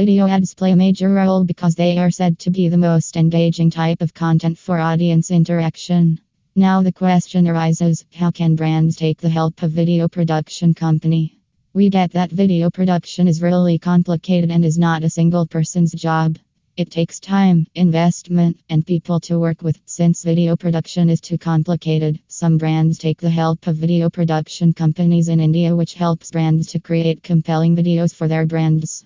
Video ads play a major role because they are said to be the most engaging type of content for audience interaction. Now, the question arises how can brands take the help of video production company? We get that video production is really complicated and is not a single person's job. It takes time, investment, and people to work with. Since video production is too complicated, some brands take the help of video production companies in India, which helps brands to create compelling videos for their brands.